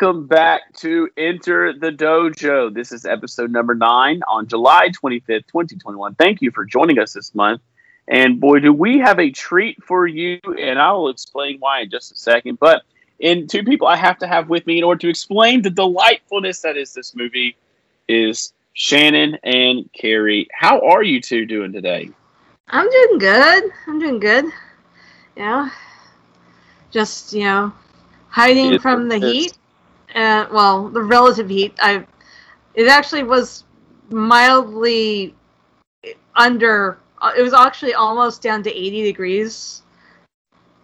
welcome back to Enter the Dojo. This is episode number nine on July 25th, 2021. Thank you for joining us this month. And boy, do we have a treat for you, and I will explain why in just a second. But in two people I have to have with me in order to explain the delightfulness that is this movie is Shannon and Carrie. How are you two doing today? I'm doing good. I'm doing good. Yeah. Just, you know, hiding from the heat. Uh, well, the relative heat. I it actually was mildly under uh, it was actually almost down to 80 degrees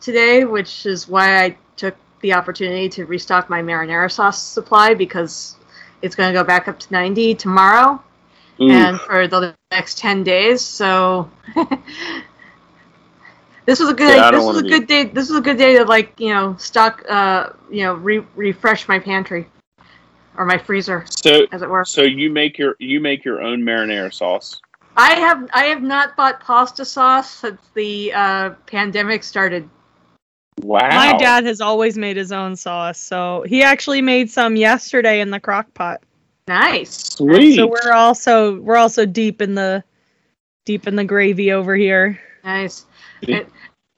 today, which is why I took the opportunity to restock my marinara sauce supply because it's going to go back up to 90 tomorrow Ooh, and for the next 10 days so this was a good Yeah, this was a be- good day this was a good day to like you know stock uh you know re- refresh my pantry or my freezer so as it were so you make your you make your own marinara sauce. i have i have not bought pasta sauce since the uh pandemic started Wow. My dad has always made his own sauce, so he actually made some yesterday in the crock pot. nice Sweet. So we're also we're also deep in the deep in the gravy over here. nice Yeah.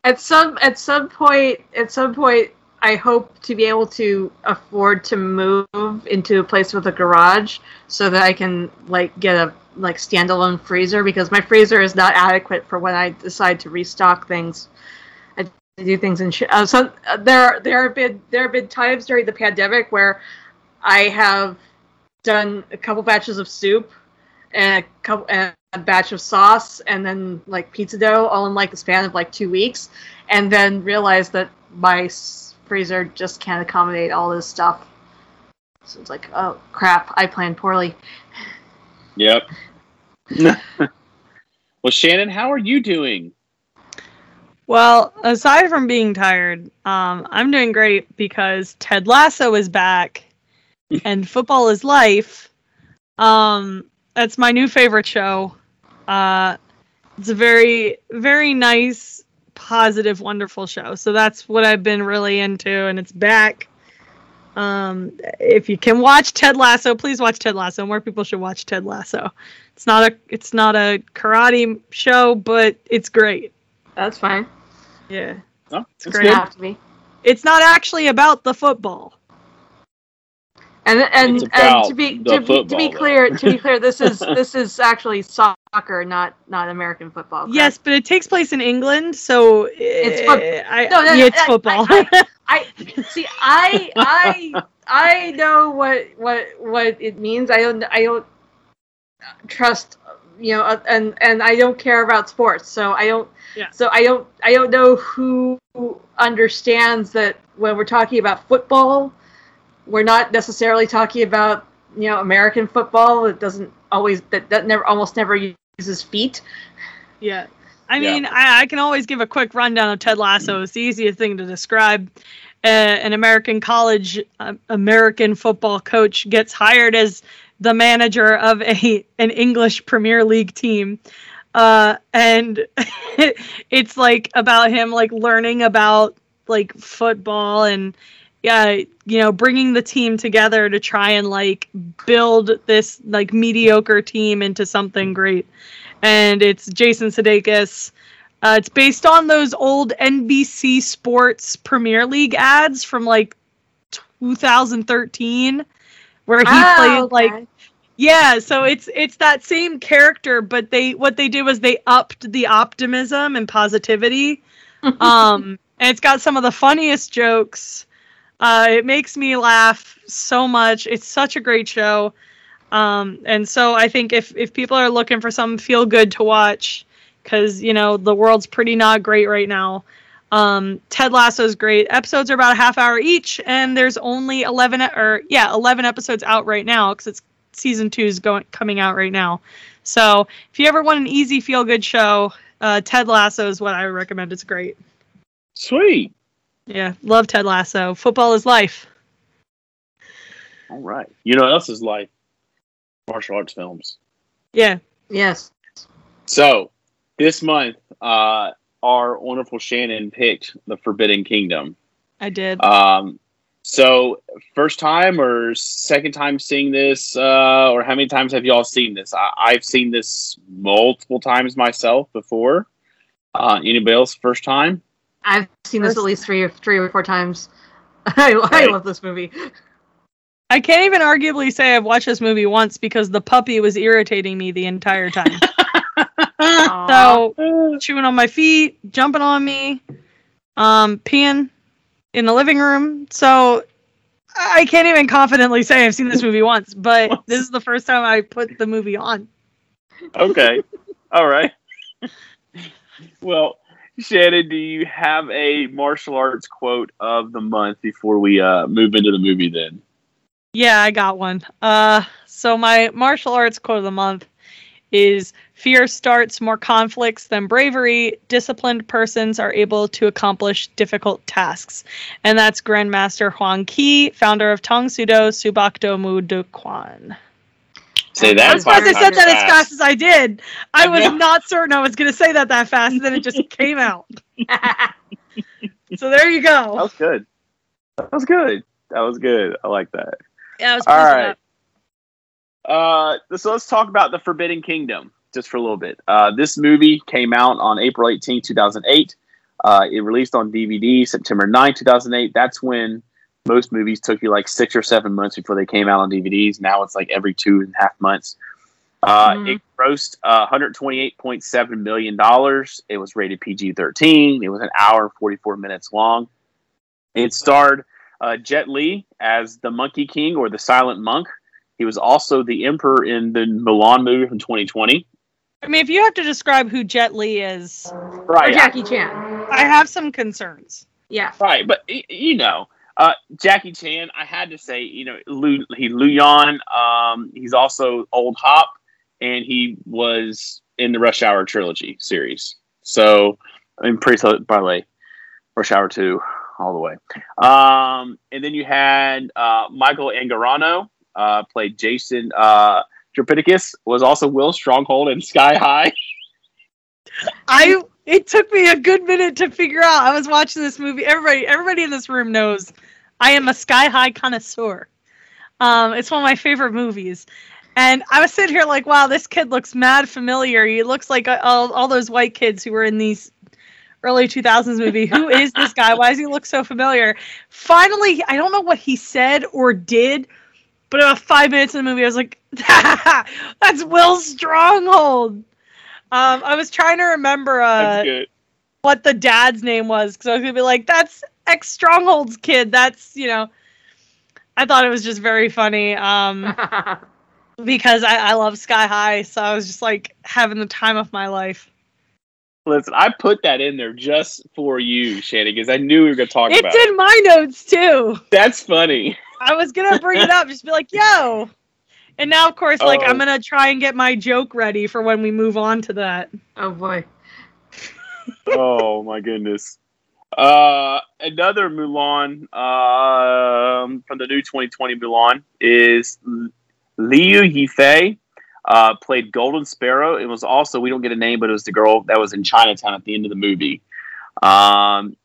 At, some at some point at some point i hope to be able to afford to move into a place with a garage so that i can like get a like standalone freezer because my freezer is not adequate for when i decide to restock things. I do things in sh- uh, some uh, there are there have been there have been times during the pandemic where i have done a couple batches of soup and a couple and a batch of sauce and then like pizza dough all in like the span of like two weeks and then realized that my freezer just can't accommodate all this stuff so it's like oh crap i planned poorly Yep. well, Shannon, how are you doing? Well, aside from being tired, um, I'm doing great because Ted Lasso is back and football is life. Um, that's my new favorite show. Uh, it's a very, very nice, positive, wonderful show. So that's what I've been really into, and it's back. Um, if you can watch Ted Lasso, please watch Ted Lasso. More people should watch Ted Lasso. It's not a, it's not a karate show, but it's great. that's fine Yeah. Oh, It's that's great. Good. have to be It's not actually about the football. And and, It's and to be to be, to be clear to be clear this is this is actually soccer not not american football correct? Yes, but it takes place in England, so It's foot- eh, I, No, no, yeah, it's I- football. I, I see. I I I know what what what it means. I don't I don't trust you know, uh, and and I don't care about sports, so I don't. Yeah. So I don't I don't know who understands that when we're talking about football, we're not necessarily talking about you know American football. It doesn't always that that never almost never uses feet. yeah. I Yeah. mean, I, I can always give a quick rundown of Ted Lasso. It's the easiest thing to describe. Uh, an American college uh, American football coach gets hired as the manager of a an English Premier League team. Uh, and it's like about him like learning about like football and yeah, you know, bringing the team together to try and like build this like mediocre team into something great. And it's Jason Sudeikis. Uh, it's based on those old NBC Sports Premier League ads from like 2013, where he Ah, played okay. like yeah, so it's it's that same character, but they what they did was they upped the optimism and positivity. um, and it's got some of the funniest jokes. Uh, it makes me laugh so much. It's such a great show. Um, and so I think if if people are looking for something feel good to watch, because you know the world's pretty not great right now. Um, Ted Lasso is great. Episodes are about a half hour each, and there's only eleven e- or yeah, eleven episodes out right now because it's season two is going coming out right now. So if you ever want an easy feel good show, uh, Ted Lasso is what I recommend. It's great. Sweet. Yeah, love Ted Lasso. Football is life. All right. You know what else is life. Martial arts films. Yeah. Yes. So this month, uh, our wonderful Shannon picked the Forbidden Kingdom. I did. Um, so first time or second time seeing this, uh, or how many times have y'all seen this? I, I've seen this multiple times myself before. Uh, anybody else first time? I've seen this at least three or three or four times. I, I love this movie. I can't even arguably say I've watched this movie once because the puppy was irritating me the entire time. So chewing on my feet, jumping on me, um, peeing in the living room. So I can't even confidently say I've seen this movie once, but this is the first time I put the movie on. okay. All right. well, Shannon, do you have a martial arts quote of the month before we uh, move into the movie then? Yeah, I got one. Uh, so my martial arts quote of the month is fear starts more conflicts than bravery. Disciplined persons are able to accomplish difficult tasks. And that's Grandmaster Hwang Kee, founder of Tang Soo Do Subakdo Moo Duk Kwan. Say I'm that. I'm surprised I five said that times as fast as I did. I was know. not certain I was going to say that that fast, and then it just came out. So there you go. That was good. That was good. That was good. I like that. Yeah, I was All pleased with right. Uh, so let's talk about the Forbidden Kingdom just for a little bit. Uh, this movie came out on April 18, 2008. Uh, it released on DVD September 9, 2008. That's when most movies took you like six or seven months before they came out on DVDs. Now it's like every two and a half months. Uh, Mhm. It grossed uh, $128.7 million. It was rated PG 13. It was an hour and 44 minutes long. It starred uh, Jet Li as the Monkey King or the Silent Monk. He was also the Emperor in the Mulan movie from 2020. I mean, if you have to describe who Jet Li is, or Right, Jackie Chan. I have some concerns. Yeah. right. But you know, uh, Jackie Chan. I had to say, you know, Lu, he Lu Yan. Um, he's also Old Hop, and he was in the Rush Hour trilogy series. So, I mean, pretty. so- By the way, Rush Hour two, all the way. Um, and then you had uh, Michael Angarano uh, played Jason. Uh, was also Will Stronghold in Sky High. I it took me a good minute to figure out. I was watching this movie. Everybody everybody in this room knows I am a sky high connoisseur. Um, it's one of my favorite movies. And I was sitting here like, wow, this kid looks mad familiar. He looks like uh, all, all those white kids who were in these early 2000s movie. Who is this guy? Why does he look so familiar? Finally, I don't know what he said or did, but about five minutes in the movie, I was like, that's Will Stronghold. Um, I was trying to remember uh, what the dad's name was because I was gonna be like, "That's ex Stronghold's kid." That's you know. I thought it was just very funny um, because I, I love Sky High, so I was just like having the time of my life. Listen, I put that in there just for you, Shannon, because I knew we were going to talk about It's it. in my notes too. That's funny. I was gonna bring it up, just be like, "Yo," and now of course, like Oh. I'm gonna try and get my joke ready for when we move on to that. oh boy. oh my goodness. Uh, another Mulan um, from the new 2020 Mulan is Liu Yifei. Uh, played Golden Sparrow. It was also we don't get a name, but it was the girl that was in Chinatown at the end of the movie. Um,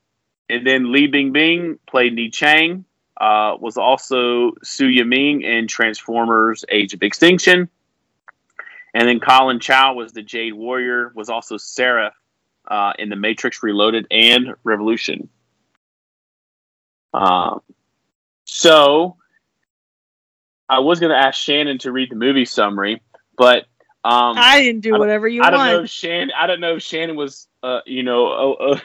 and then Li Bingbing played Ni Chang. Uh, was also Su Yueming in Transformers: Age of Extinction. And then Colin Chow was the Jade Warrior. Was also Seraph uh, in the Matrix Reloaded and Revolution. Um, so I was going to ask Shannon to read the movie summary, but um, I didn't do whatever you I don't know if want. Shannon. I don't know if Shannon was, uh, you know, uh,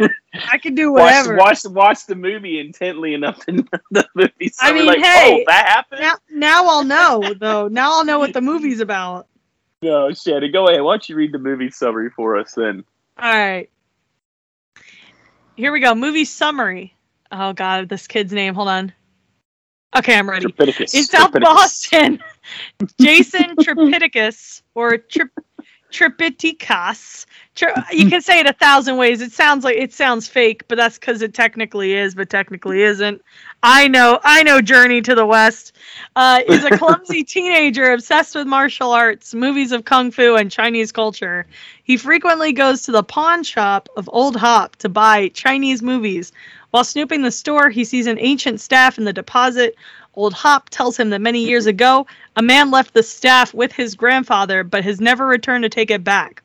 uh, I can do watch, whatever. watch watch the movie intently enough to know the movie. I summary. mean, like, hey, oh, that happened. Now, now I'll know though. Now I'll know what the movie's about. No, Shannon, go ahead. Why don't you read the movie summary for us then? All right. Here we go. Movie summary. Oh God, this kid's name. Hold on. Okay, I'm ready. Tripithecus. In South Tripithecus. Boston, Jason Tripithecus or Trip Tripithecus. Tri- you can say it a thousand ways. It sounds like it sounds fake, but that's because it technically is, but technically isn't. I know, I know. Journey to the West uh, is a clumsy teenager obsessed with martial arts, movies of kung fu, and Chinese culture. He frequently goes to the pawn shop of Old Hop to buy Chinese movies, While snooping the store, he sees an ancient staff in the deposit. Old Hop tells him that many years ago, a man left the staff with his grandfather, but has never returned to take it back.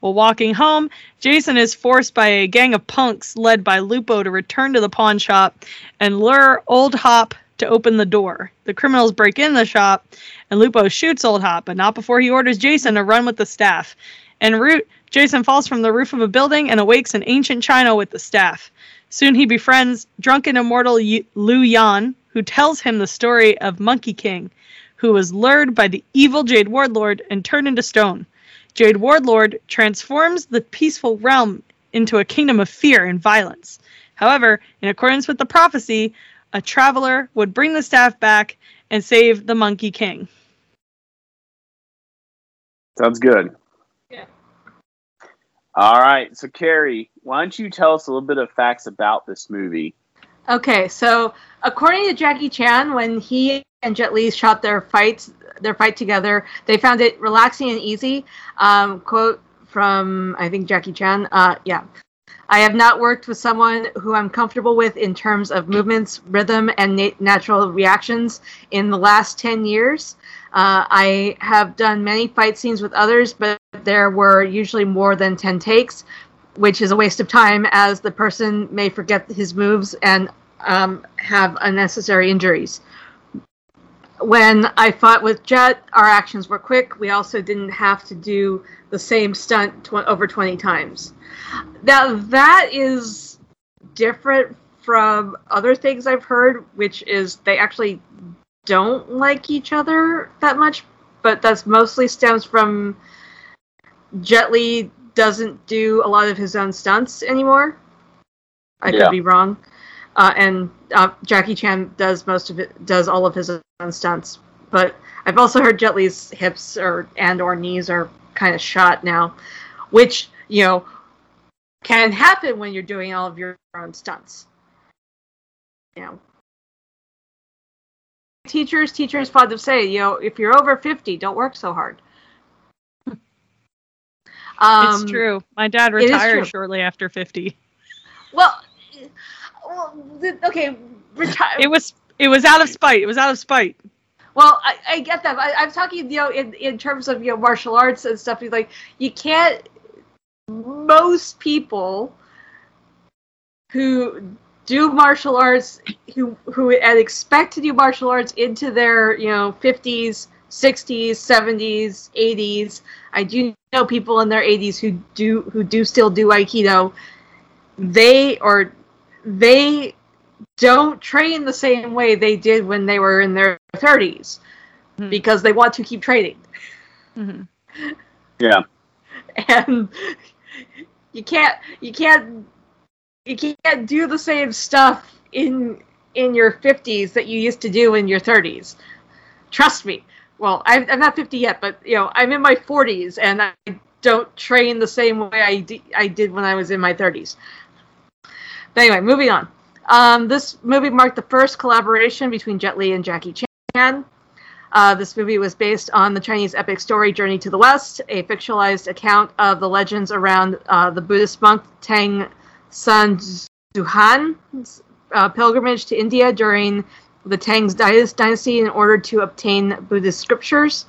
While walking home, Jason is forced by a gang of punks led by Lupo to return to the pawn shop and lure Old Hop to open the door. The criminals break in the shop, and Lupo shoots Old Hop, but not before he orders Jason to run with the staff. En route, Jason falls from the roof of a building and awakes in ancient China with the staff. Soon he befriends drunken immortal Lu Yan, who tells him the story of Monkey King, who was lured by the evil Jade Warlord and turned into stone. Jade Warlord transforms the peaceful realm into a kingdom of fear and violence. However, in accordance with the prophecy, a traveler would bring the staff back and save the Monkey King. Sounds good. Yeah. All right. So, Carrie, why don't you tell us a little bit of facts about this movie? Okay, so according to Jackie Chan, when he and Jet Li shot their fights, their fight together, they found it relaxing and easy. Um, quote from I think Jackie Chan. Uh, yeah, I have not worked with someone who I'm comfortable with in terms of movements, rhythm, and na- natural reactions in the last 10 years. Uh, I have done many fight scenes with others, but there were usually more than 10 takes, which is a waste of time as the person may forget his moves and um, have unnecessary injuries. When I fought with Jet, our actions were quick. We also didn't have to do the same stunt tw- over 20 times. Now, that is different from other things I've heard, which is they actually don't like each other that much, but that's mostly stems from Jet doesn't do a lot of his own stunts anymore. I Yeah. could be wrong. Uh, and uh, Jackie Chan does most of it, does all of his own stunts. But I've also heard Jet Li's hips or and or knees are kind of shot now, which you know can happen when you're doing all of your own stunts. You know, teachers teachers of say, you know, if you're over fifty, don't work so hard. Um, it's true. My dad retired shortly after 50. Well, well, okay, retire. It was it was out of spite. It was out of spite. Well, I, I get that. I, I'm talking, you know, in, in terms of you know martial arts and stuff. Like you can't. Most people who do martial arts, who who and expect to do martial arts into their you know 50s, 60s, 70s, 80s. I do know people in their 80s who do who do still do aikido. They or they don't train the same way they did when they were in their 30s Hmm. because they want to keep training Mhm. Yeah. and you can't you can't you can't do the same stuff in in your 50s that you used to do in your 30s trust me well I'm, I'm not 50 yet but you know i'm in my 40s and i don't train the same way I, I did when i was in my 30s but anyway moving on. Um, this movie marked the first collaboration between jet li and jackie chan. Uh, this movie was based on the Chinese epic story Journey to the West, a fictionalized account of the legends around uh, the Buddhist monk Tang Zuhan's uh, pilgrimage to India during the Tang's dynasty in order to obtain Buddhist scriptures.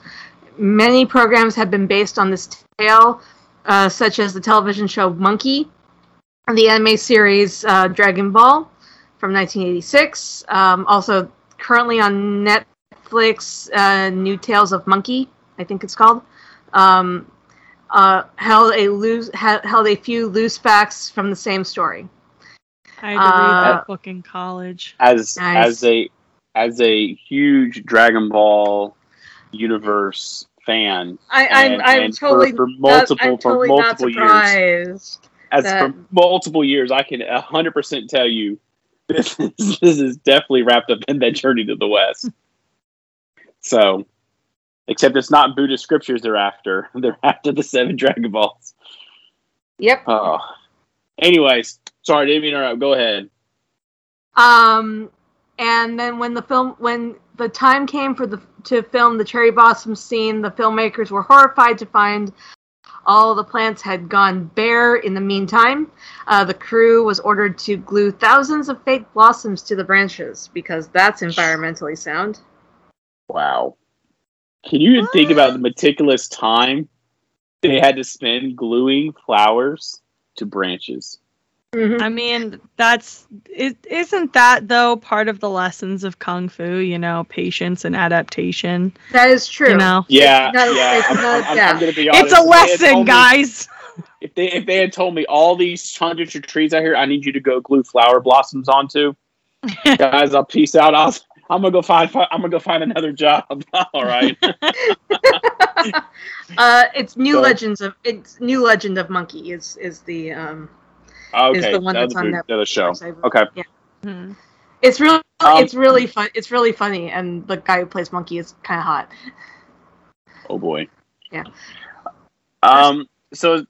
Many programs have been based on this tale, uh, such as the television show Monkey, the anime series uh, Dragon Ball from 1986. Um, also, currently on Netflix, uh, New Tales of Monkey, I think it's called, um, uh, held a loose held a few loose facts from the same story. I had to read Uh, that book in college. As Nice. as a as a huge Dragon Ball universe fan, I, I'm, And- I'm and for- totally for not- multiple- I'm for multiple not years. as that- for multiple years, I can hundred percent tell you this is, this is definitely wrapped up in that journey to the west. so, except it's not Buddhist scriptures they're after; they're after the seven Dragon Balls. Yep. Oh, anyways, sorry, didn't mean to interrupt. Go ahead. Um, and then when the film, when the time came for the to film the cherry blossom scene, the filmmakers were horrified to find All the plants had gone bare in the meantime. Uh, the crew was ordered to glue thousands of fake blossoms to the branches because that's environmentally sound. Wow. Can you even think about the meticulous time they had to spend gluing flowers to branches? Mhm. I mean, that's is isn't that though part of the lessons of kung fu? You know, patience and adaptation. That is true. You know, Yeah, not- yeah. it's I'm, I'm- I'm- I'm gonna be honest. it's a If they lesson, told me- guys. if they if they had told me all these hundreds of trees out here, I need you to go glue flower blossoms onto, guys, I'll peace out. I'll, I'm gonna go find. I'm gonna go find another job. all right. Uh, it's New So- Legends of it's New Legend of Monkey is is the um Okay. the one that that's on Netflix. other show. Okay. Yeah. Hmm. It's really Um, it's really fun. It's really funny, and the guy who plays Monkey is kind of hot. Oh boy. Yeah. Um. So,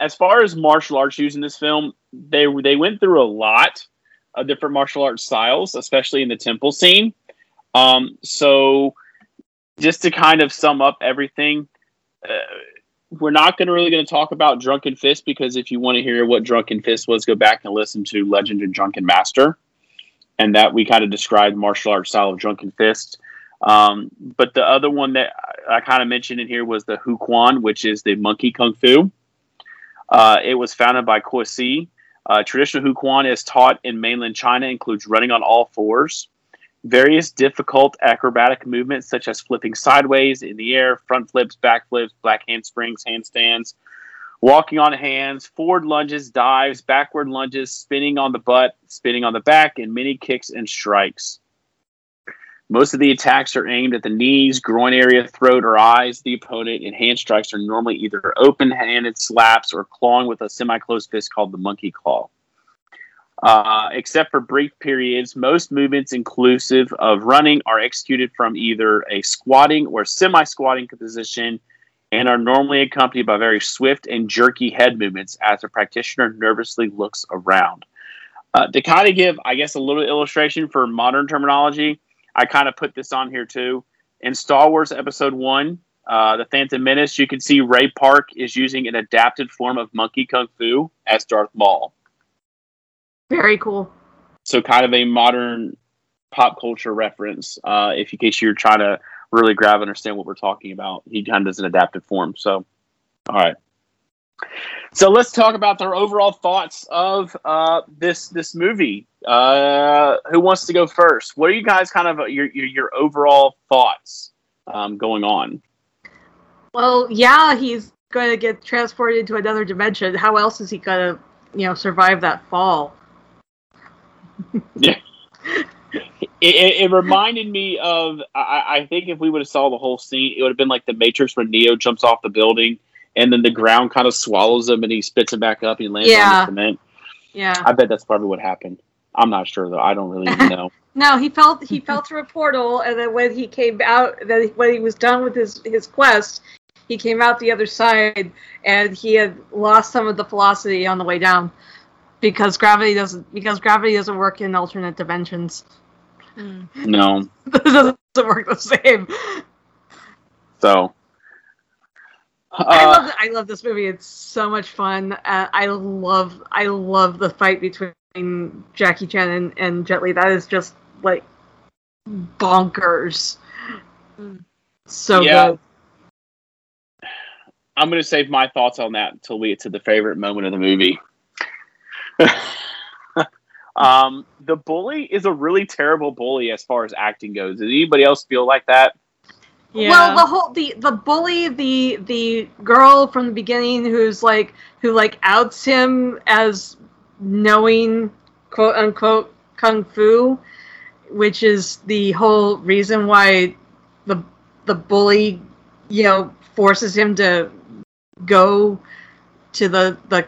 as far as martial arts used in this film, they they went through a lot of different martial arts styles, especially in the temple scene. Um. So, just to kind of sum up everything, uh, we're not going to really going to talk about Drunken Fist because if you want to hear what Drunken Fist was, go back and listen to Legend of Drunken Master, and that we kind of described martial arts style of Drunken Fist. Um, but the other one that I, I kind of mentioned in here was the Hu Quan, which is the monkey kung fu. Uh, it was founded by Kuo Si. Uh, traditional Hu Quan is taught in mainland China includes running on all fours, various difficult acrobatic movements such as flipping sideways in the air, front flips, back flips, black handsprings, handstands, walking on hands, forward lunges, dives, backward lunges, spinning on the butt, spinning on the back, and many kicks and strikes. Most of the attacks are aimed at the knees, groin area, throat, or eyes of the opponent, and hand strikes are normally either open handed slaps or clawing with a semi closed fist called the monkey claw. Uh, except for brief periods, most movements, inclusive of running, are executed from either a squatting or semi squatting position and are normally accompanied by very swift and jerky head movements as the practitioner nervously looks around. Uh, to kind of give, I guess, a little illustration for modern terminology, I kind of put this on here too. In Star Wars Episode 1, uh, The Phantom Menace, you can see Ray Park is using an adapted form of Monkey Kung Fu as Darth Maul. Very cool. So, kind of a modern pop culture reference, uh, if in case you're trying to really grab and understand what we're talking about. He kind of does an adapted form. So, all right. So let's talk about their overall thoughts of uh, this this movie. Uh, who wants to go first? What are you guys kind of your your, your overall thoughts um, going on? Well, yeah, he's going to get transported to another dimension. How else is he going to, you know, survive that fall? It, it, it reminded me of I, I think if we would have saw the whole scene, it would have been like the Matrix when Neo jumps off the building and then the ground kind of swallows him and he spits him back up and he lands on the cement. Yeah. I bet that's probably what happened. I'm not sure though. I don't really know. No, he felt he fell through a portal, and then when he came out, then when he was done with his his quest, he came out the other side, and he had lost some of the velocity on the way down, because gravity doesn't because gravity doesn't work in alternate dimensions. Hmm. no. it doesn't work the same. So I uh, love I love this movie. It's so much fun. Uh, I love I love the fight between Jackie Chan and, and Jet Li. That is just like bonkers. Mm. So Yeah. good. I'm going to save my thoughts on that until we get to the favorite moment of the movie. um, the bully is a really terrible bully as far as acting goes. Does anybody else feel like that? Yeah. Well, the whole the the bully, the the girl from the beginning who's like who like outs him as knowing quote unquote kung fu, which is the whole reason why the the bully, you know, forces him to go to the the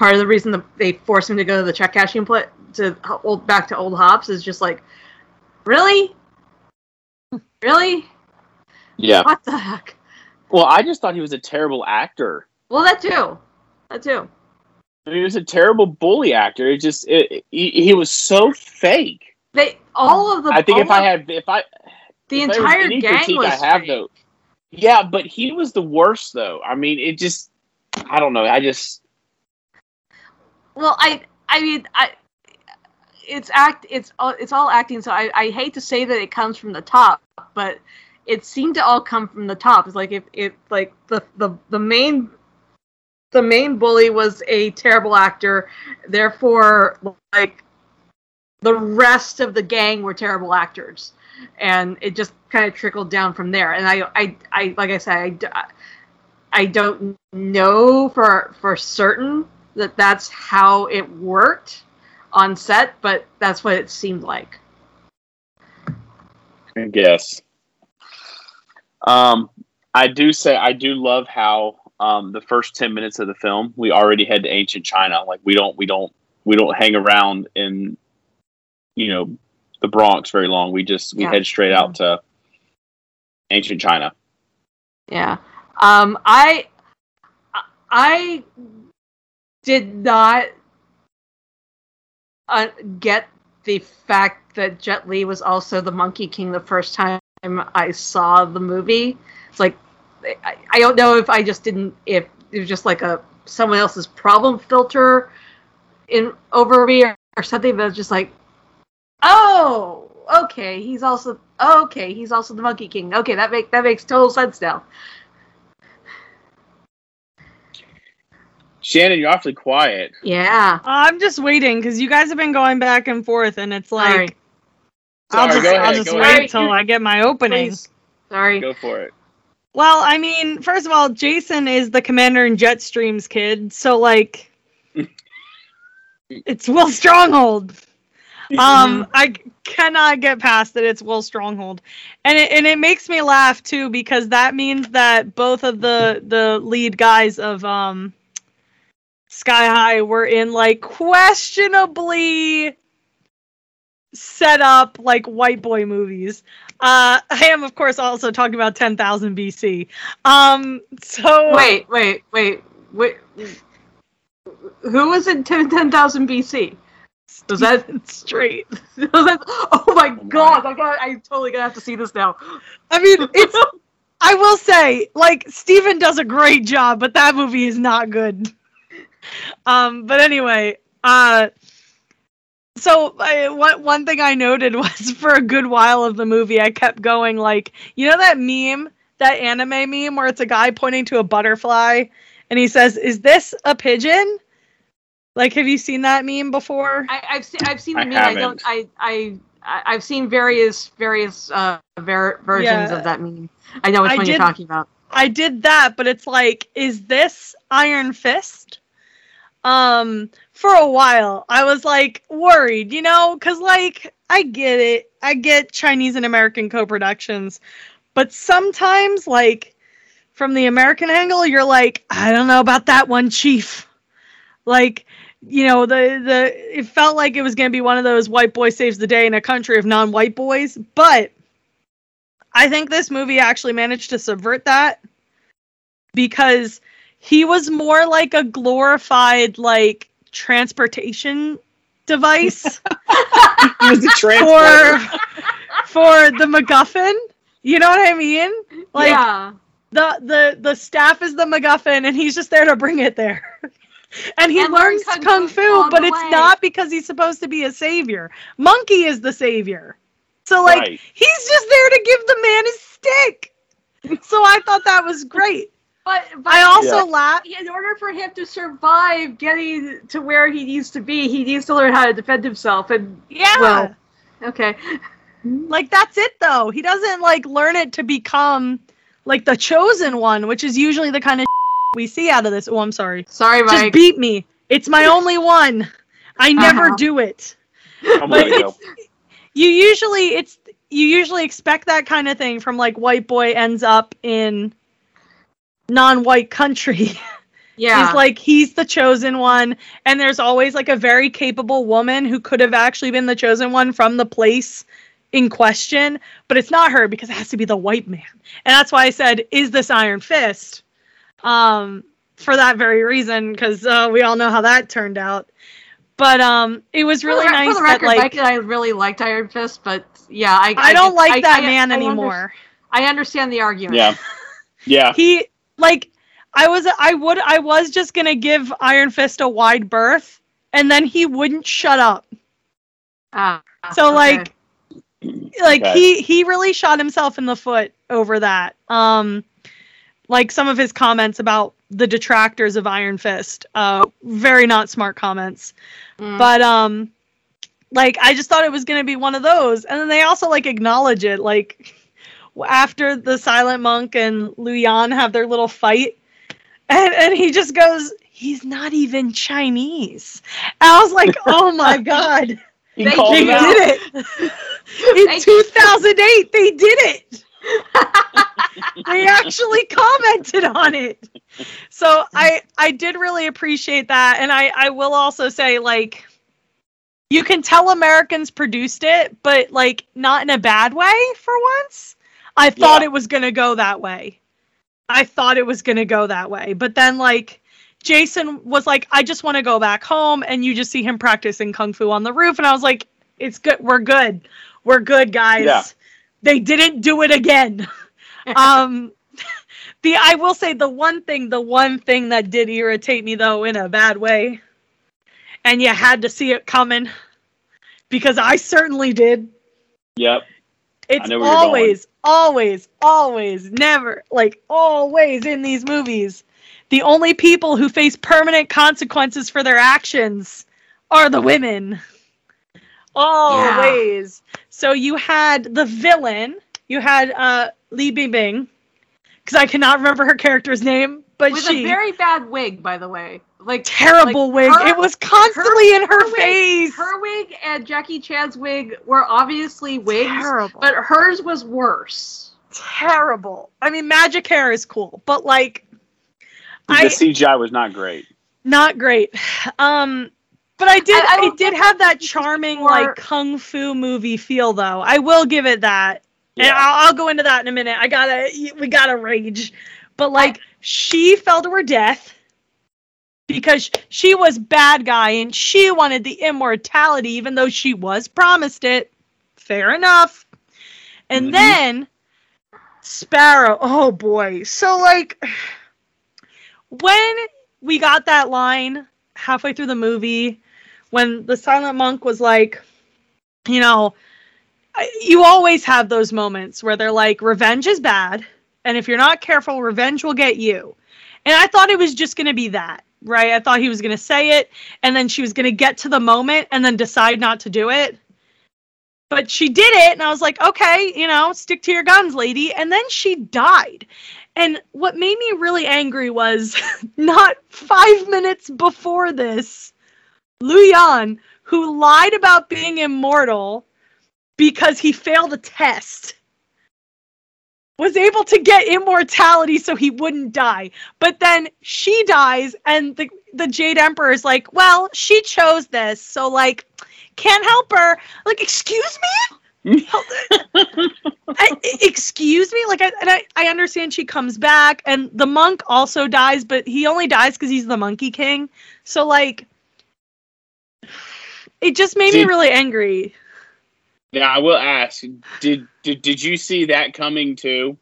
part of the reason that they force him to go to the check cashing pla to old back to old hops is just like really really Yeah. what the heck? Well, I just thought he was a terrible actor. Well, that too. That too. He was a terrible bully actor. It just it, he, he was so fake. They all of the. I think if I had if I the if was entire gang was I have fake. though Yeah, but he was the worst though. I mean, it just I don't know. I just Well, I I mean I it's act it's all it's all acting. So I I hate to say that it comes from the top, but it seemed to all come from the top. It's like if it like the the the main the main bully was a terrible actor, therefore like the rest of the gang were terrible actors, and it just kind of trickled down from there. And I I I like I said I, I don't know for for certain that that's how it worked on set, but that's what it seemed like. I guess. Um, I do say I do love how um, the first ten minutes of the film we already head to ancient China. Like we don't we don't we don't hang around in you know the Bronx very long. We just we Yeah. head straight out to ancient China. Yeah. Um, I I did not uh, get the fact that Jet Li was also the Monkey King the first time I saw the movie. It's like I, I don't know if I just didn't if it was just like a someone else's problem filter in over me or, or something, but it's just like, oh, okay, he's also okay, he's also the Monkey King. Okay, that make that makes total sense now. Shannon, you're awfully quiet. Yeah. I'm just waiting because you guys have been going back and forth, and it's like Sorry. I'll Sorry, just, go I'll just go wait ahead. till I get my opening. Please. Sorry. Go for it. Well, I mean, first of all, Jason is the commander in Jetstream's kid, so like, it's Will Stronghold. Um, I cannot get past that it's Will Stronghold, and it and it makes me laugh too because that means that both of the the lead guys of um Sky High were in like questionably set up like white boy movies. Uh, I am of course also talking about 10,000 BC. Um, so Wait, wait, wait, wait. Who was in 10 10,000 BC? Was that, straight. was that? Oh my my. god! I got. I totally gonna have to see this now. I mean, it's. I will say, like Steven does a great job, but that movie is not good. Um, but anyway, uh, so I, one one thing I noted was for a good while of the movie, I kept going like, you know that meme, that anime meme where it's a guy pointing to a butterfly, and he says, "Is this a pigeon?" Like, have you seen that meme before? I, I've seen. I've seen the I meme. I don't. I. I. I- I've seen various various uh ver- versions Yeah. of that meme. I know which I one did- you're talking about. I did that, but it's like, is this Iron Fist? Um, for a while, I was like worried, you know, because like I get it, I get Chinese and American co-productions, but sometimes, like, from the American angle, you're like, I don't know about that one, Chief. Like, you know, the the it felt like it was gonna be one of those white boy saves the day in a country of non-white boys, but I think this movie actually managed to subvert that because he was more like a glorified like transportation device was for for the MacGuffin. You know what I mean? Like yeah. the the the staff is the MacGuffin, and he's just there to bring it there. and he And learns kung kung, fu fu, but it's way. not because he's supposed to be a savior. Monkey is the savior. So like Right. he's just there to give the man his stick. So I thought that was great. But but I also Yeah. laughed. in order for him to survive getting to where he needs to be, he needs to learn how to defend himself. And Yeah. Well- okay, Like that's it though. He doesn't like learn it to become like the chosen one, which is usually the kind of we see out of this. Oh, I'm sorry. sorry, Mike. Just beat me. It's my only one. I never Uh-huh. do it. I'm But gonna go. You usually it's you usually expect that kind of thing from like white boy ends up in non-white country. yeah, He's like he's the chosen one and there's always like a very capable woman who could have actually been the chosen one from the place in question, but it's not her because it has to be the white man. And that's why I said is this Iron Fist? Um for that very reason cuz uh, we all know how that turned out. But um it was really for the, re- nice For the that record, like I really liked Iron Fist, but yeah, I I don't get- like I- that I- man I under- anymore. I understand the argument. Yeah. Yeah. He like I was I would I was just gonna give Iron Fist a wide berth, and then he wouldn't shut up. Ah, So okay. like like Okay. he he really shot himself in the foot over that. Um like some of his comments about the detractors of Iron Fist. Uh very not smart comments. Mm. But um like I just thought it was going to be one of those. And then they also like acknowledge it like after the Silent Monk and Lu Yan have their little fight and and he just goes he's not even Chinese. And I was like, "Oh my god." He They They did it. In They- 2008, they did it. they actually commented on it. So I I did really appreciate that, and I I will also say like you can tell Americans produced it, but like not in a bad way for once. I thought Yeah. it was gonna go that way. I thought it was gonna go that way, but then like Jason was like, I just want to go back home, and you just see him practicing kung fu on the roof, and I was like, it's good, we're good, we're good, guys. Yeah. They didn't do it again. um, the I will say the one thing, the one thing that did irritate me though in a bad way, and you had to see it coming, because I certainly did. Yep. It's know where you're always, always, always, never, like always in these movies. The only people who face permanent consequences for their actions are the women. Always. So you had the villain, you had uh, Li Bingbing, because I cannot remember her character's name, but with she a very bad wig, by the way. Like terrible like, wig. her- it was constantly in her, wig- face. Her wig and Jackie Chan's wig were obviously wigs, terrible. but hers was worse. terrible. I mean, magic hair is cool, but like, The I CGI was not great. not great. Um, but I did. I- I will it did have that charming for- like kung fu movie feel, though. I will give it that, and Yeah. I'll, I'll go into that in a minute. I gotta, we gotta rage, but like she fell to her death because she was bad guy and she wanted the immortality, even though she was promised it. Fair enough. And Mhm. then Sparrow. Oh boy. So like when we got that line halfway through the movie when the silent monk was like you know you always have those moments where they're like revenge is bad and if you're not careful revenge will get you. And i thought it was just going to be that right? I thought he was going to say it and then she was going to get to the moment and then decide not to do it. But she did it and i was like okay you know stick to your guns lady. And then she died. And what made me really angry was not five minutes before this, Lu Yan, who lied about being immortal because he failed a test, was able to get immortality so he wouldn't die. But then she dies, and the, the Jade Emperor is like, well, she chose this, so, like, can't help her. Like, excuse me? I, excuse me like I, and I i understand she comes back and the monk also dies but he only dies because he's the monkey king so like it just made me really angry Now I will ask: Did did did you see that coming too?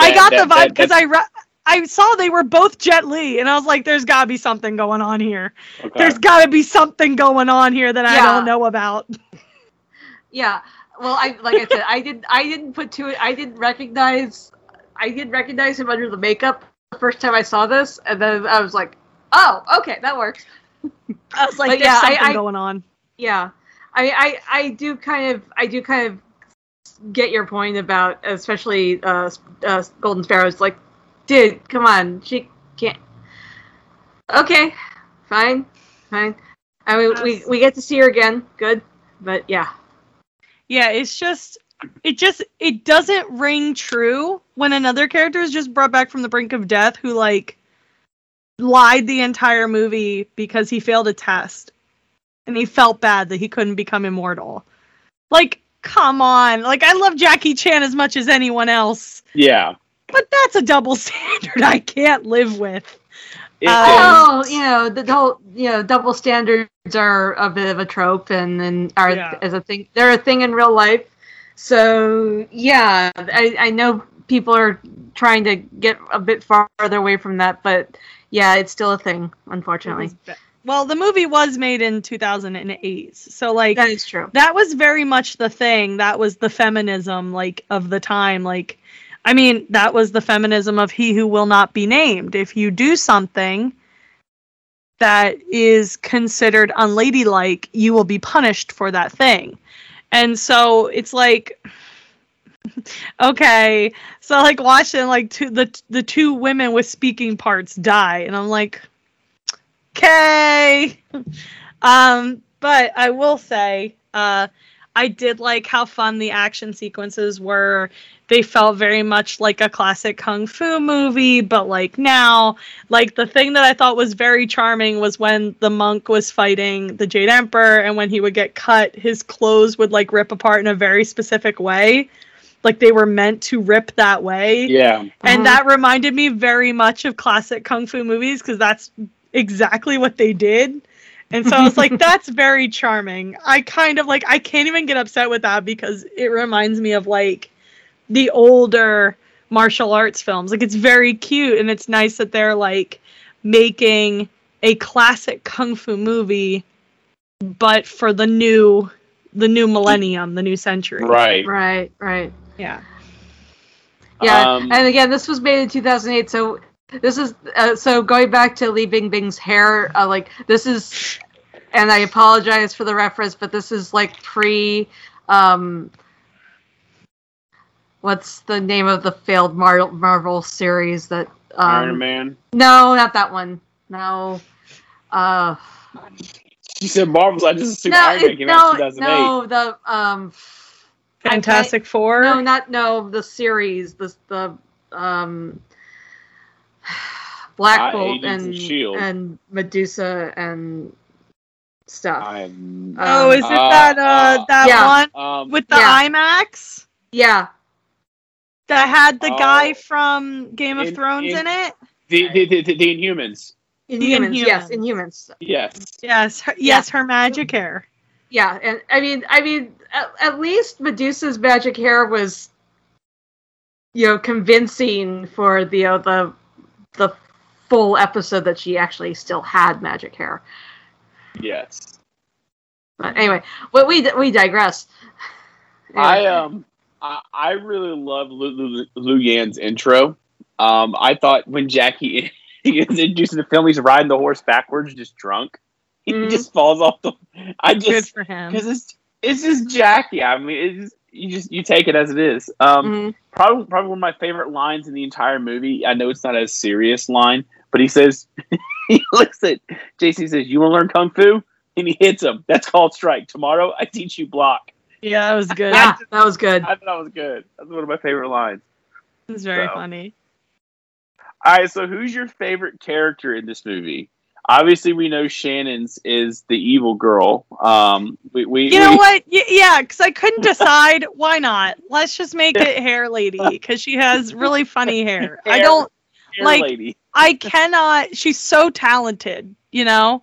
i got that- the vibe because i re- i saw they were both jet li and i was like there's gotta be something going on here Okay. there's gotta be something going on here that i Yeah. don't know about Yeah. Well, I like I said, I did I didn't put two. I didn't recognize. I didn't recognize him under the makeup the first time I saw this, and then I was like, oh, okay, that works. i was like But there's yeah, I- something I- going on Yeah, I, I I do kind of I do kind of get your point about especially uh, uh Golden Sparrows. Like, dude, come on, she can't. Okay, fine, fine. I mean, we we get to see her again. Good, but yeah, Yeah, it's just it just it doesn't ring true when another character is just brought back from the brink of death who like lied the entire movie because he failed a test and he felt bad that he couldn't become immortal. Like, come on. Like I love Jackie Chan as much as anyone else, yeah. but that's a double standard I can't live with. It Uh. Well, you know, the whole you know double standards are a bit of a trope, and and are Yeah. as a thing. They're a thing in real life. So yeah, I I know people are trying to get a bit farther away from that, but yeah, it's still a thing, unfortunately. Well, the movie was made in 2008, so like That is true. that was very much the thing. That was the feminism like of the time. Like, I mean, that was the feminism of he who will not be named. If you do something that is considered unladylike, you will be punished for that thing. And so it's like okay, so like watching like two, the the two women with speaking parts die and I'm like okay. um but I will say uh I did like how fun the action sequences were. They felt very much like a classic kung fu movie, but like now, like the thing that I thought was very charming was when the monk was fighting the Jade Emperor, and when he would get cut, his clothes would like rip apart in a very specific way. Like they were meant to rip that way. Yeah. And Mhm. that reminded me very much of classic kung fu movies because that's exactly what they did. And so I was like, that's very charming. I kind of like, I can't even get upset with that because it reminds me of like the older martial arts films. Like, it's very cute and it's nice that they're like making a classic kung fu movie, but for the new, the new millennium, the new century. Right. Right, right. Yeah. Yeah, Um, and again, this was made in 2008, so this is uh, so going back to Li Bingbing's hair. Uh, like this is, and I apologize for the reference, but this is like pre. Um, what's the name of the failed Mar- Marvel series that? Um, Iron Man. No, not that one. No. Uh, She said Marvel's. I just assumed no, Iron Man it- came out in 2008. no, the um, I- Fantastic Four. no, not no, the series, the the um, Black Bolt Agents and S.H.I.E.L.D.. and Medusa and stuff. I'm, oh, is it Uh, that uh, uh, that yeah. one um, with the Yeah. IMAX? Yeah, that had the Oh. guy from Game of Thrones in- in, it. the, the, the, the, the Inhumans. Inhumans. Yes, Inhumans. Inhumans. Yes. Yes, her, yes, her magic hair. Yeah, and I mean, I mean, at, at least Medusa's magic hair was, you know, convincing for the uh, the the full episode that she actually still had magic hair. Yes. But anyway, but we we digress. I um I, I really love Lu, Lu, Yan's intro. Um, I thought when Jackie he is introduced in the film, he's riding the horse backwards, just drunk. He Mhm. just falls off the. I Good just for him. because it's it's just Jackie. I mean, it's just, you just you take it as it is. Um, Mhm. probably probably one of my favorite lines in the entire movie. I know it's not a serious line, but he says he looks at JC says, "You want to learn kung fu?" And he hits him. That's called strike. Tomorrow, I teach you block. Yeah, that was good. yeah, that was good. I thought that was good. That's one of my favorite lines. It was very So. funny. All right, so who's your favorite character in this movie? Obviously, we know Shannon's is the evil girl. Um, we, we You know we- what? Y- yeah, because I couldn't decide. Why not? Let's just make it Hair Lady because she has really funny hair. I don't. Hair like- lady. I cannot. She's so talented. You know.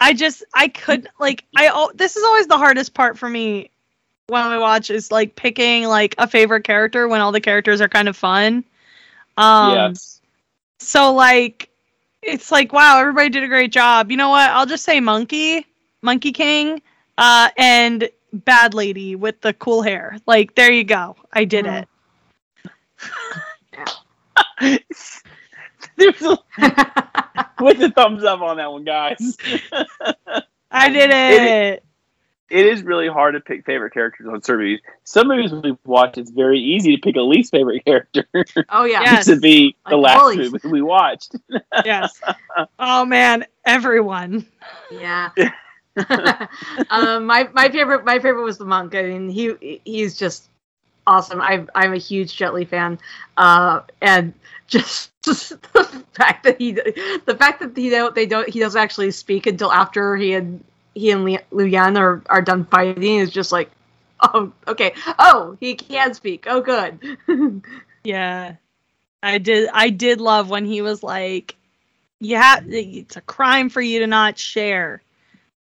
I just. I could like. I. This is always the hardest part for me when we watch is like picking like a favorite character when all the characters are kind of fun. Um, yes. So like it's like wow, everybody did a great job. You know what? I'll just say Monkey, Monkey King, uh and Bad Lady with the cool hair. Like there you go. I did Mhm. it. With the thumbs up on that one, guys. I did It- it. It is really hard to pick favorite characters on certain movies. Some movies we've watched, it's very easy to pick a least favorite character. oh yeah. Yes. to be the Like last bullies. movie we watched. yes. Oh man, everyone. Yeah. um, my my favorite my favorite was the monk. I mean, he he's just awesome. I I'm a huge Jet Li fan, uh, and just, just the fact that he the fact that he don't they don't he doesn't actually speak until after he and he and Li- Liu Yan are are done fighting is just like, oh okay, oh he can speak. Oh good. Yeah. I did I did love when he was like yeah, it's a crime for you to not share.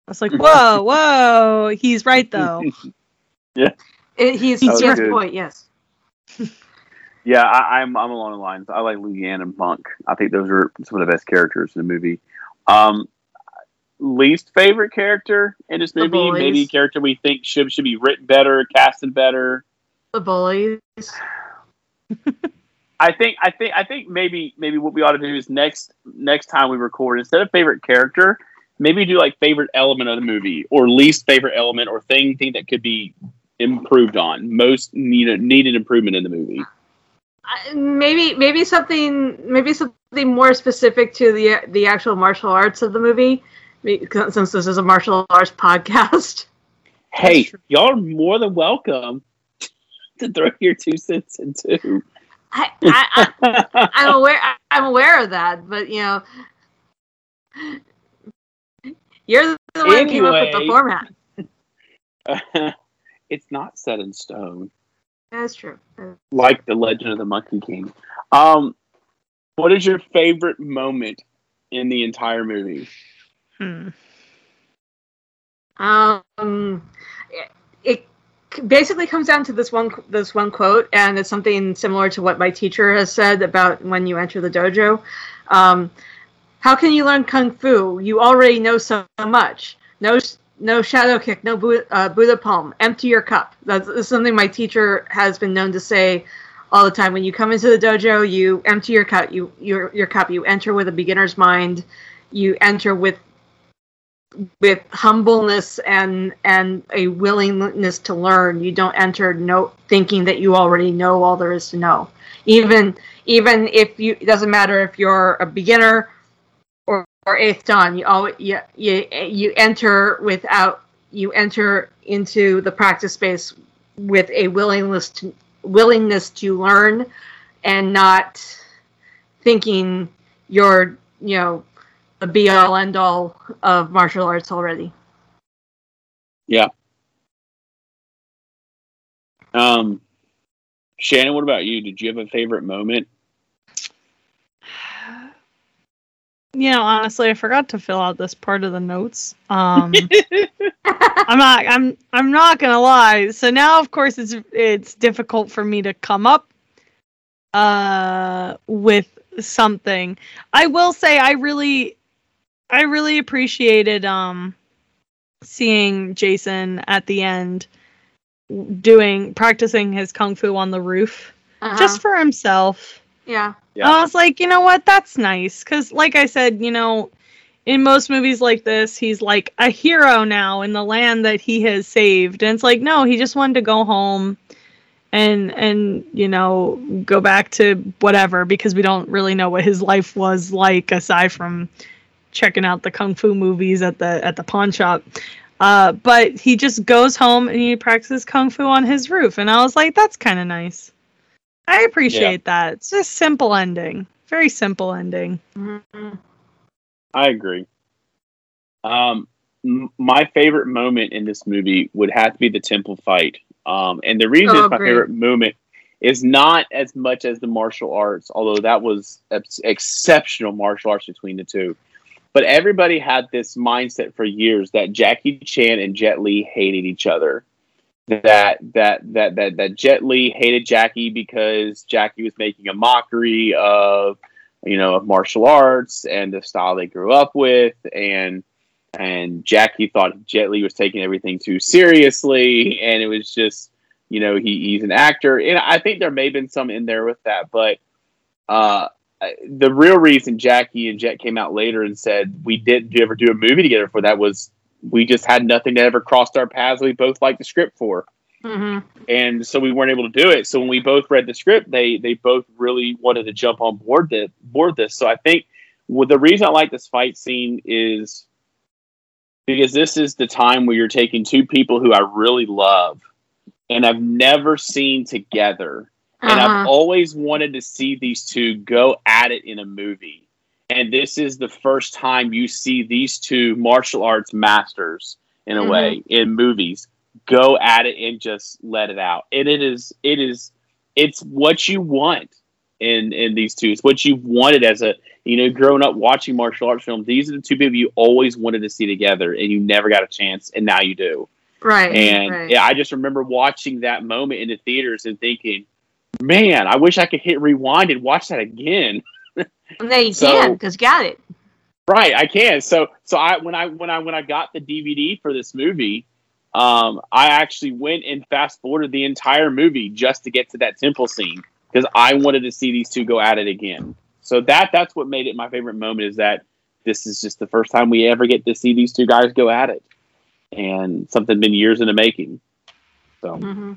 I was like, whoa, whoa. He's right though. It, he's That was he has a good. point. Yes. Yeah, I, I'm I'm along the lines. I like Leanne and Monk. I think those are some of the best characters in the movie. Um, least favorite character in this movie, maybe a character we think should should be written better, casted better. The bullies. I think I think I think maybe maybe what we ought to do is next next time we record instead of favorite character, maybe do like favorite element of the movie or least favorite element or thing thing that could be improved on. Most needed needed improvement in the movie. Maybe maybe something maybe something more specific to the the actual martial arts of the movie, since this is a martial arts podcast. Hey, y'all are more than welcome to throw your two cents into. I, I, I I'm aware I'm aware of that, but you know, you're the one who came up with the Anyway. format. it's not set in stone. That's true. like the Legend of the Monkey King. Um, what is your favorite moment in the entire movie? Hmm. Um, it, it basically comes down to this one this one quote, and it's something similar to what my teacher has said about when you enter the dojo. Um, how can you learn kung fu? You already know so much. No, no shadow kick, no Buddha, uh, Buddha palm. Empty your cup. That's, that's something my teacher has been known to say all the time. When you come into the dojo, you empty your cup. You your your cup. You enter with a beginner's mind. You enter with with humbleness and and a willingness to learn. You don't enter no thinking that you already know all there is to know. Even even if you it doesn't matter if you're a beginner or, or eighth dan you always you, you you enter without you enter into the practice space with a willingness to willingness to learn and not thinking you're you know the be all end all of martial arts already. Yeah. Um, Shannon, what about you? Did you have a favorite moment? You know, honestly, I forgot to fill out this part of the notes. Um, I'm not. I'm. I'm not gonna lie. So now, of course, it's it's difficult for me to come up uh with something. I will say, I really, I really appreciated um seeing Jason at the end doing practicing his kung fu on the roof Uh-huh. just for himself. yeah. Yeah. I was like, you know what? That's nice. Because, like I said, you know, in most movies like this, he's like a hero now in the land that he has saved. And it's like, no, he just wanted to go home and, and, you know, go back to whatever because we don't really know what his life was like aside from checking out the kung fu movies at the at the pawn shop. Uh, but he just goes home and he practices kung fu on his roof, and I was like, that's kind of nice. I appreciate that. It's just simple ending, very simple ending. Mhm. I agree. Um, m- my favorite moment in this movie would have to be the temple fight. Um, and the reason Oh, it's my great. favorite moment is not as much as the martial arts, although that was ex- exceptional martial arts between the two. But everybody had this mindset for years that Jackie Chan and Jet Li hated each other. That that that that that Jet Li hated Jackie because Jackie was making a mockery of you know, of martial arts and the style they grew up with, and and Jackie thought Jet Li was taking everything too seriously, and it was just, you know, he, he's an actor, and I think there may have been some in there with that, but uh, the real reason Jackie and Jet came out later and said we didn't ever do a movie together for that was we just had nothing that ever crossed our paths. We both liked the script for Mhm. and so we weren't able to do it. So when we both read the script, they they both really wanted to jump on board the board this. So I think well, the reason I like this fight scene is because this is the time where you're taking two people who I really love and I've never seen together, and I've Uh-huh. always wanted to see these two go at it in a movie. And this is the first time you see these two martial arts masters in a Mhm. way in movies go at it and just let it out. And it is it is it's what you want in in these two. It's what you wanted as a you know growing up watching martial arts films. These are the two people you always wanted to see together, and you never got a chance, and now you do. Right. And right. yeah, I just remember watching that moment in the theaters and thinking, man, I wish I could hit rewind and watch that again. Then you So- can because got it. Right, I can. So so I when I when I when I got the DVD for this movie, um, I actually went and fast forwarded the entire movie just to get to that temple scene because I wanted to see these two go at it again. So that that's what made it my favorite moment is that this is just the first time we ever get to see these two guys go at it, and something been years in the making. So hmm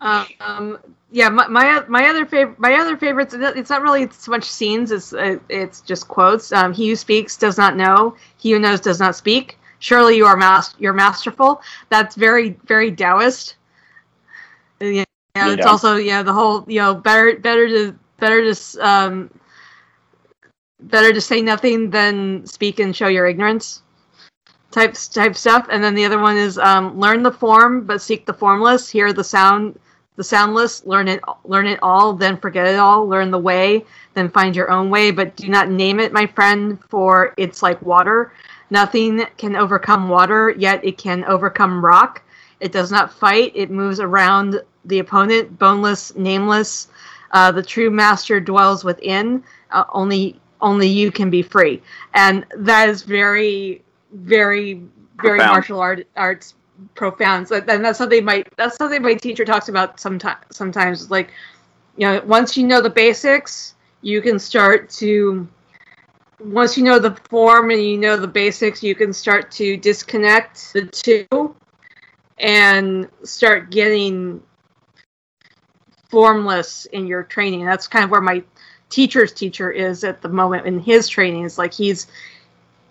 Um, yeah, my, my my other favorite my other favorites. It's not really so much scenes. It's uh, it's just quotes. Um, he who speaks does not know. He who knows does not speak. Surely you are mas- you're masterful. That's very very Taoist. Yeah, it's also yeah the whole you know better better to better to um better to say nothing than speak and show your ignorance type type stuff. And then the other one is um, learn the form but seek the formless. Hear the sound the soundless. Learn it learn it all, then forget it all. Learn the way, then find your own way. But do not name it, my friend, for it's like water. Nothing can overcome water, yet it can overcome rock. It does not fight. It moves around the opponent, boneless, nameless. Uh, the true master dwells within. Uh, only only you can be free, and that is very very very Profound. martial art arts profound. So, and that's something my that's something my teacher talks about sometimes. Sometimes, like you know, once you know the basics, you can start to. Once you know the form and you know the basics, you can start to disconnect the two, and start getting formless in your training. That's kind of where my teacher's teacher is at the moment in his training. It's like he's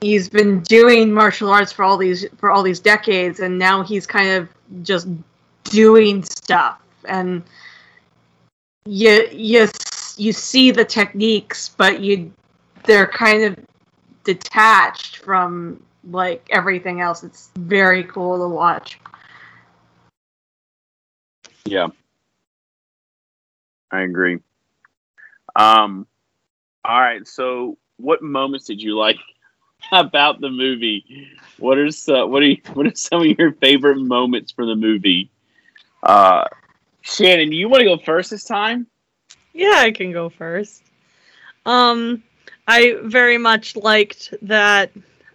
he's been doing martial arts for all these for all these decades and now he's kind of just doing stuff and you you you see the techniques but you they're kind of detached from like everything else it's very cool to watch yeah, I agree. Um, all right. So, what moments did you like about the movie? What are some, what are you, what are some of your favorite moments from the movie? Uh, Shannon, you want to go first this time? Yeah, I can go first. Um, I very much liked that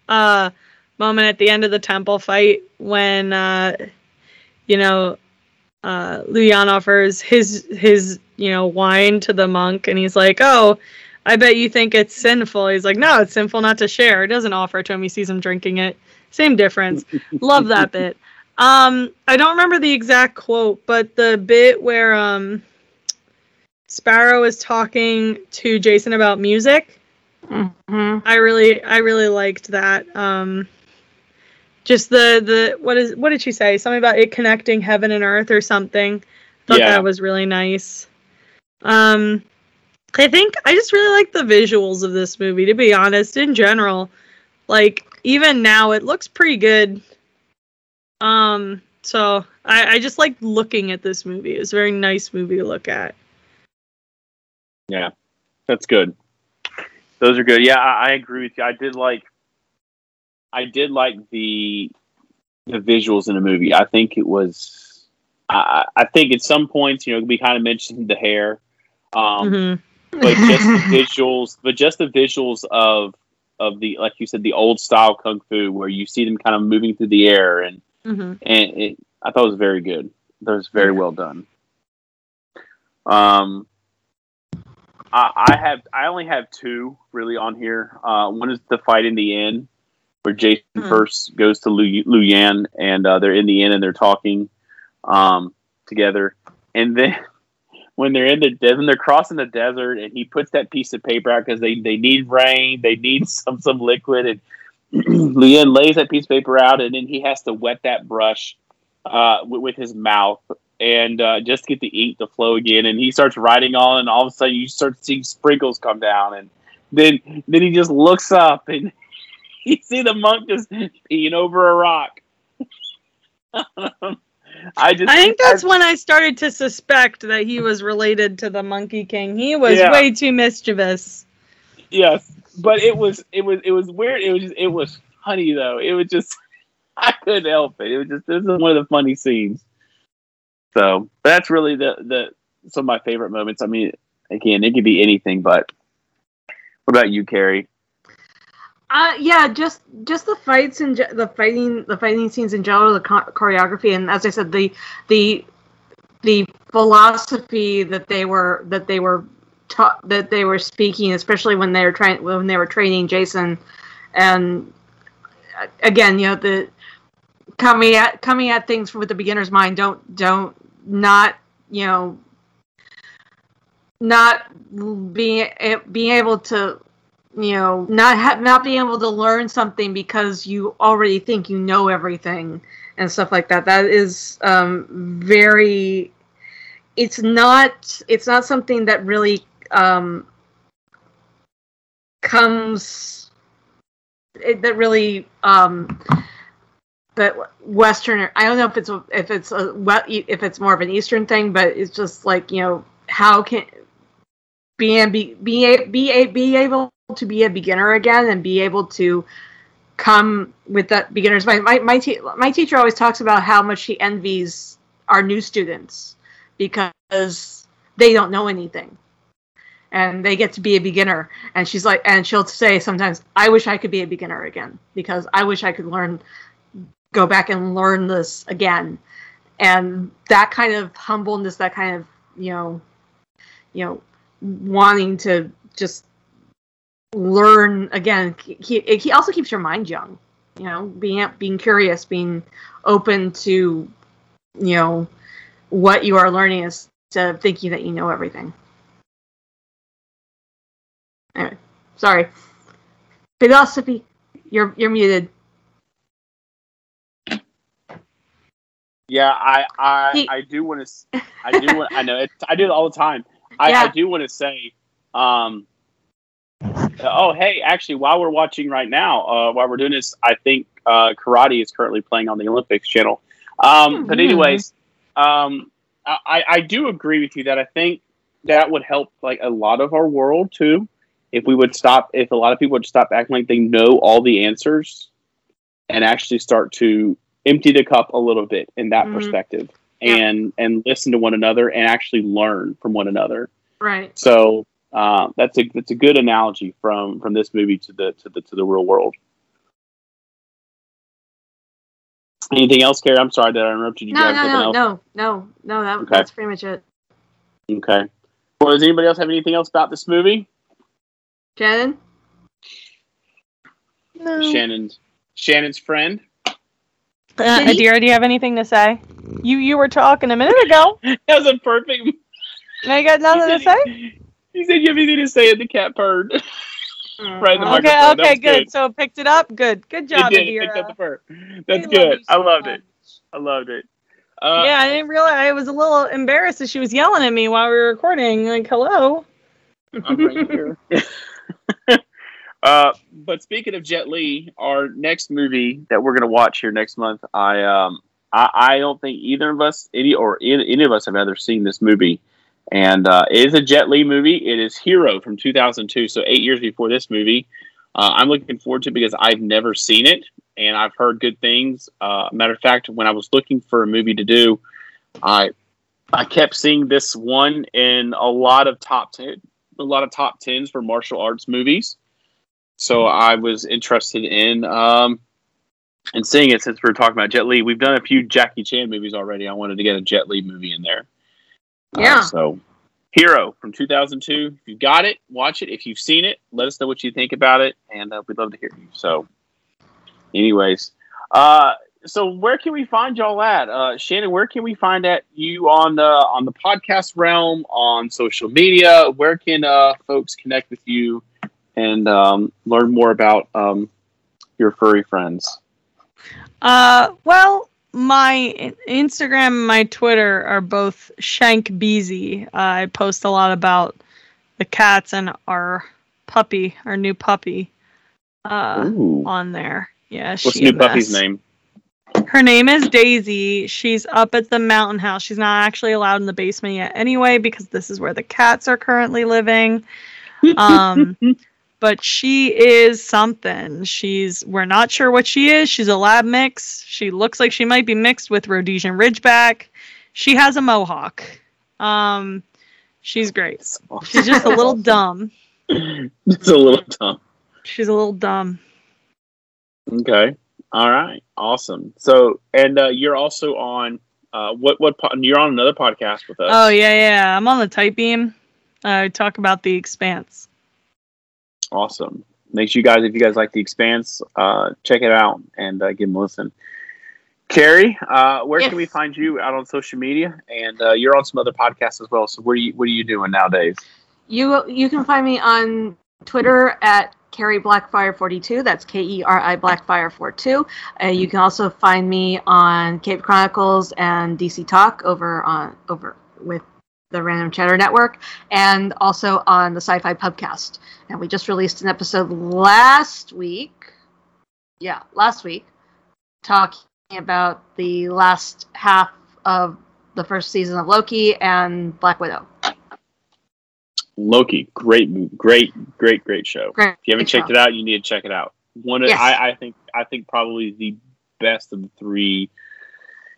uh, moment at the end of the temple fight when uh, you know uh, Luyan offers his his you know wine to the monk, and he's like, "Oh, I bet you think it's sinful." He's like, "No, it's sinful not to share." He doesn't offer it to him. He sees him drinking it. Same difference. Love that bit. Um, I don't remember the exact quote, but the bit where um. Sparrow is talking to Jason about music. mm-hmm. I really I really liked that. Um just the the what is what did she say? Something about it connecting heaven and earth or something. Thought Yeah. that was really nice. Um I think I just really like the visuals of this movie to be honest in general. Like even now it looks pretty good. Um so I, I just like looking at this movie. It's a very nice movie to look at. Yeah, that's good. Those are good. Yeah, I, I agree with you. I did like, I did like the the visuals in the movie. I think it was, I, I think at some points, you know, we kind of mentioned the hair, um, Mhm. But just the visuals, but just the visuals of of the like you said, the old style kung fu where you see them kind of moving through the air, and Mhm. and it, I thought it was very good. That was very well done. Um, I, I have I only have two really on here. Uh, one is the fight in the inn, where Jason Hmm. first goes to Lu, Lu Yan, and uh, they're in the inn and they're talking um, together, and then when they're in the de- when they're crossing the desert, and he puts that piece of paper out because they they need rain, they need some some liquid, and Yan lays that piece of paper out, and then he has to wet that brush uh, with, with his mouth and uh, just get the ink to flow again. And he starts writing on, and all of a sudden you start seeing sprinkles come down, and then then he just looks up and you see the monk just peeing over a rock. I just I think that's when I started to suspect that he was related to the Monkey King. He was Yeah. way too mischievous. yes, but it was it was it was weird. It was just, it was funny though. It was just I couldn't help it. It was just this is one of the funny scenes. So that's really the the some of my favorite moments. I mean, again, it could be anything, but what about you, Keri? Uh, yeah, just just the fights and ge- the fighting, the fighting scenes in general, the cho- choreography, and as I said, the the the philosophy that they were that they were taught that they were speaking, especially when they were trying when they were training Jason, and uh, again, you know, the coming at coming at things with the beginner's mind. Don't don't not you know not being being able to you know not ha- not being able to learn something because you already think you know everything and stuff like that. That is um, very it's not it's not something that really um, comes it, that really um, that western i don't know if it's if it's a if it's more of an eastern thing but it's just like you know how can be be be a, be able to be a beginner again and be able to come with that beginners. My my my, te- my teacher always talks about how much she envies our new students because they don't know anything. And they get to be a beginner. And she's like and she'll say sometimes i wish i could be a beginner again because i wish i could learn go back and learn this again. And that kind of humbleness that kind of you know you know wanting to just learn again he, he also keeps your mind young you know being being curious being open to you know what you are learning instead of thinking that you know everything anyway sorry philosophy you're you're muted Yeah, I I, He- I do want to. I do want. I know it. I do it all the time. I, I do want to say. Um. Oh, hey! Actually, while we're watching right now, uh, while we're doing this, I think uh, karate is currently playing on the Olympics channel. Um, but Mhm. anyways, um, I, I do agree with you that I think that would help like a lot of our world too. If we would stop, if a lot of people would stop acting like they know all the answers, and actually start to empty the cup a little bit in that Mhm. perspective, Yeah. and and listen to one another and actually learn from one another. right So uh, that's a that's a good analogy from from this movie to the to the to the real world. Anything else, Keri? I'm sorry that I interrupted you. no guys. no no else? no no no that, Okay. that's pretty much it Okay. Well, does anybody else have anything else about this movie? shannon No. Shannon's Shannon's friend. Uh, Adira, do you have anything to say? You you were talking a minute ago. That was a perfect. Now you got nothing to say? He said you have anything to say, and the cat purred. Right in the Uh, microphone. Okay, okay, good. good. So picked it up. Good, good It job, did. It picked up the purr. That's We love good. you I loved much. it. I loved it. Uh, yeah, I didn't realize I was a little embarrassed that she was yelling at me while we were recording. Like, hello. I'm right here. uh, but speaking of Jet Li, our next movie that we're gonna watch here next month, I um I, I don't think either of us any or any, any of us have ever seen this movie, and uh, it is a Jet Li movie. It is Hero from 2002, so eight years before this movie. Uh, I'm looking forward to because I've never seen it and I've heard good things. Uh, matter of fact, when I was looking for a movie to do, I I kept seeing this one in a lot of top ten, a lot of top tens for martial arts movies. So I was interested in um, in seeing it since we are talking about Jet Li. We've done a few Jackie Chan movies already. I wanted to get a Jet Li movie in there. Uh, Yeah. so Hero from 2002. If you got it, watch it. If you've seen it, let us know what you think about it, and uh, we'd love to hear you. So, anyways, uh, so where can we find y'all at, uh, Shannon? Where can we find at you on the on the podcast realm, on social media? Where can uh, folks connect with you and um, learn more about um, your furry friends? Uh, well, my Instagram and my Twitter are both Shank Beezy. I post a lot about the cats and our puppy, our new puppy, uh, Ooh. on there. Yeah, What's new puppy's name? Her name is Daisy. She's up at the mountain house. She's not actually allowed in the basement yet anyway because this is where the cats are currently living. Um but she is something. She's we're not sure what she is. She's a lab mix. She looks like she might be mixed with Rhodesian Ridgeback. She has a mohawk. Um She's great. She's just a little dumb. Just a little dumb. She's a little dumb. Okay. All right. Awesome. So, and uh, you're also on uh, what what po- you're on another podcast with us. Oh yeah, yeah. I'm on the Tight Beam. I talk about the Expanse. Awesome. Make sure you guys, if you guys like The Expanse, uh, check it out and uh, give them a listen. Keri, uh, where Yes. can we find you out on social media? And uh, you're on some other podcasts as well. So, what are you what are you doing nowadays? You you can find me on Twitter at Keri Blackfire 42. That's K E R I Blackfire 42. Uh, you can also find me on Cape Chronicles and DC Talk over on over with the Random Chatter Network, and also on the Sci-Fi Pubcast. And we just released an episode last week. Yeah, last week, talking about the last half of the first season of Loki and Black Widow. Loki, great, great, great, great show. Great. If you haven't checked it out, you need to check it out. One, of, Yes. I, I think, I think probably the best of the three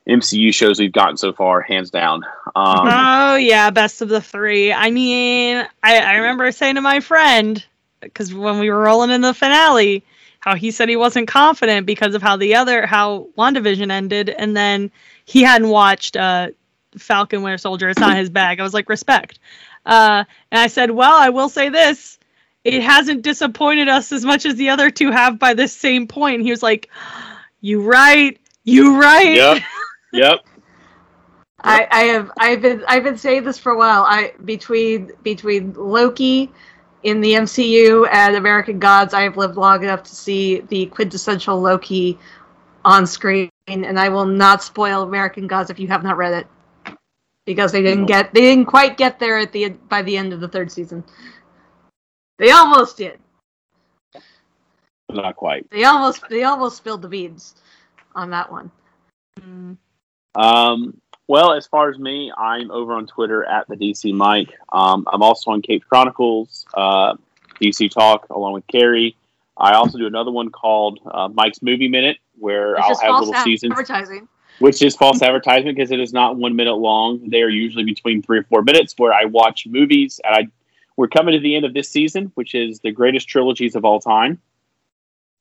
MCU shows we've gotten so far, hands down. Um, oh yeah, best of the three. I mean, I, I remember saying to my friend because when we were rolling in the finale, how he said he wasn't confident because of how the other how WandaVision ended, and then he hadn't watched uh, Falcon Winter Soldier. It's not his bag. I was like, respect. Uh, and I said, well, I will say this. It hasn't disappointed us as much as the other two have by this same point. And he was like, "You right, you right." yep, yep. I, I have I've been I've been saying this for a while. I between between Loki in the MCU and American Gods, I have lived long enough to see the quintessential Loki on screen, and I will not spoil American Gods if you have not read it, because they didn't get they didn't quite get there at the by the end of the third season. They almost did. Not quite. They almost they almost spilled the beans on that one. Mm. Um, well, as far as me, I'm over on Twitter at the DC Mike. Um, I'm also on Cape Chronicles, uh, DC Talk, along with Keri. I also do another one called uh, Mike's Movie Minute, where It's I'll have little seasons, advertising. which is false advertisement because it is not one minute long. They are usually between three or four minutes, where I watch movies. And I, we're coming to the end of this season, which is the greatest trilogies of all time.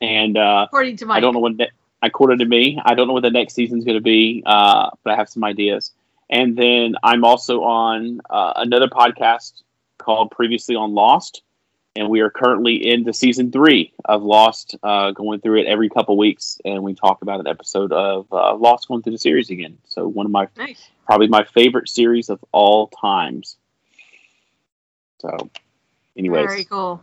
And uh, According to Mike. I don't know when ne- according to me. I don't know what the next season's going to be, uh, but I have some ideas. And then I'm also on uh, another podcast called Previously on Lost, and we are currently into season three of Lost, uh, going through it every couple weeks, and we talk about an episode of uh, Lost going through the series again. So one of my Nice. probably my favorite series of all times. So, anyways, Very cool.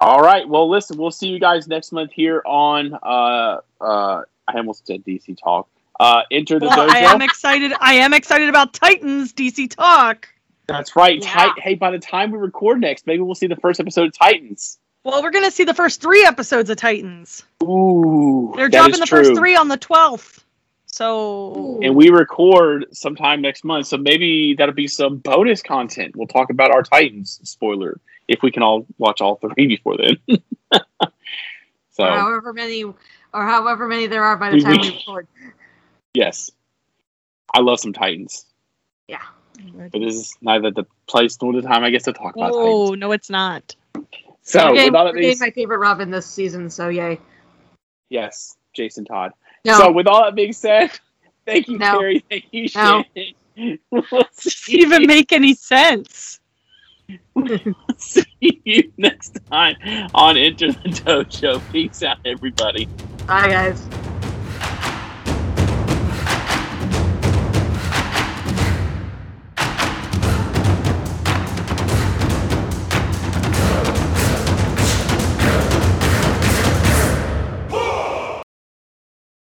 All right. Well, listen, we'll see you guys next month here on uh uh I almost said DC Talk. Uh enter the Well, dojo. I am excited. I am excited about Titans DC Talk. That's right. Yeah. Ti- hey, by the time we record next, maybe we'll see the first episode of Titans. Well, we're gonna see the first three episodes of Titans. Ooh. They're dropping is the true. first three on the twelfth. So And we record sometime next month, so maybe that'll be some bonus content. We'll talk about our Titans spoiler if we can all watch all three before then. so or however many or however many there are by the time we- we record. yes, I love some Titans, Yeah. but this is neither the place nor the time I guess to talk about oh, Titans. oh no, it's not. So We're getting- with all that being my favorite Robin this season, so yay. yes, Jason Todd. No, So with all that being said, thank you, No. Keri. Thank you, No. Shannon. We'll Does it even make any sense? see you next time on Enter the Dojo. Peace out, everybody. bye guys.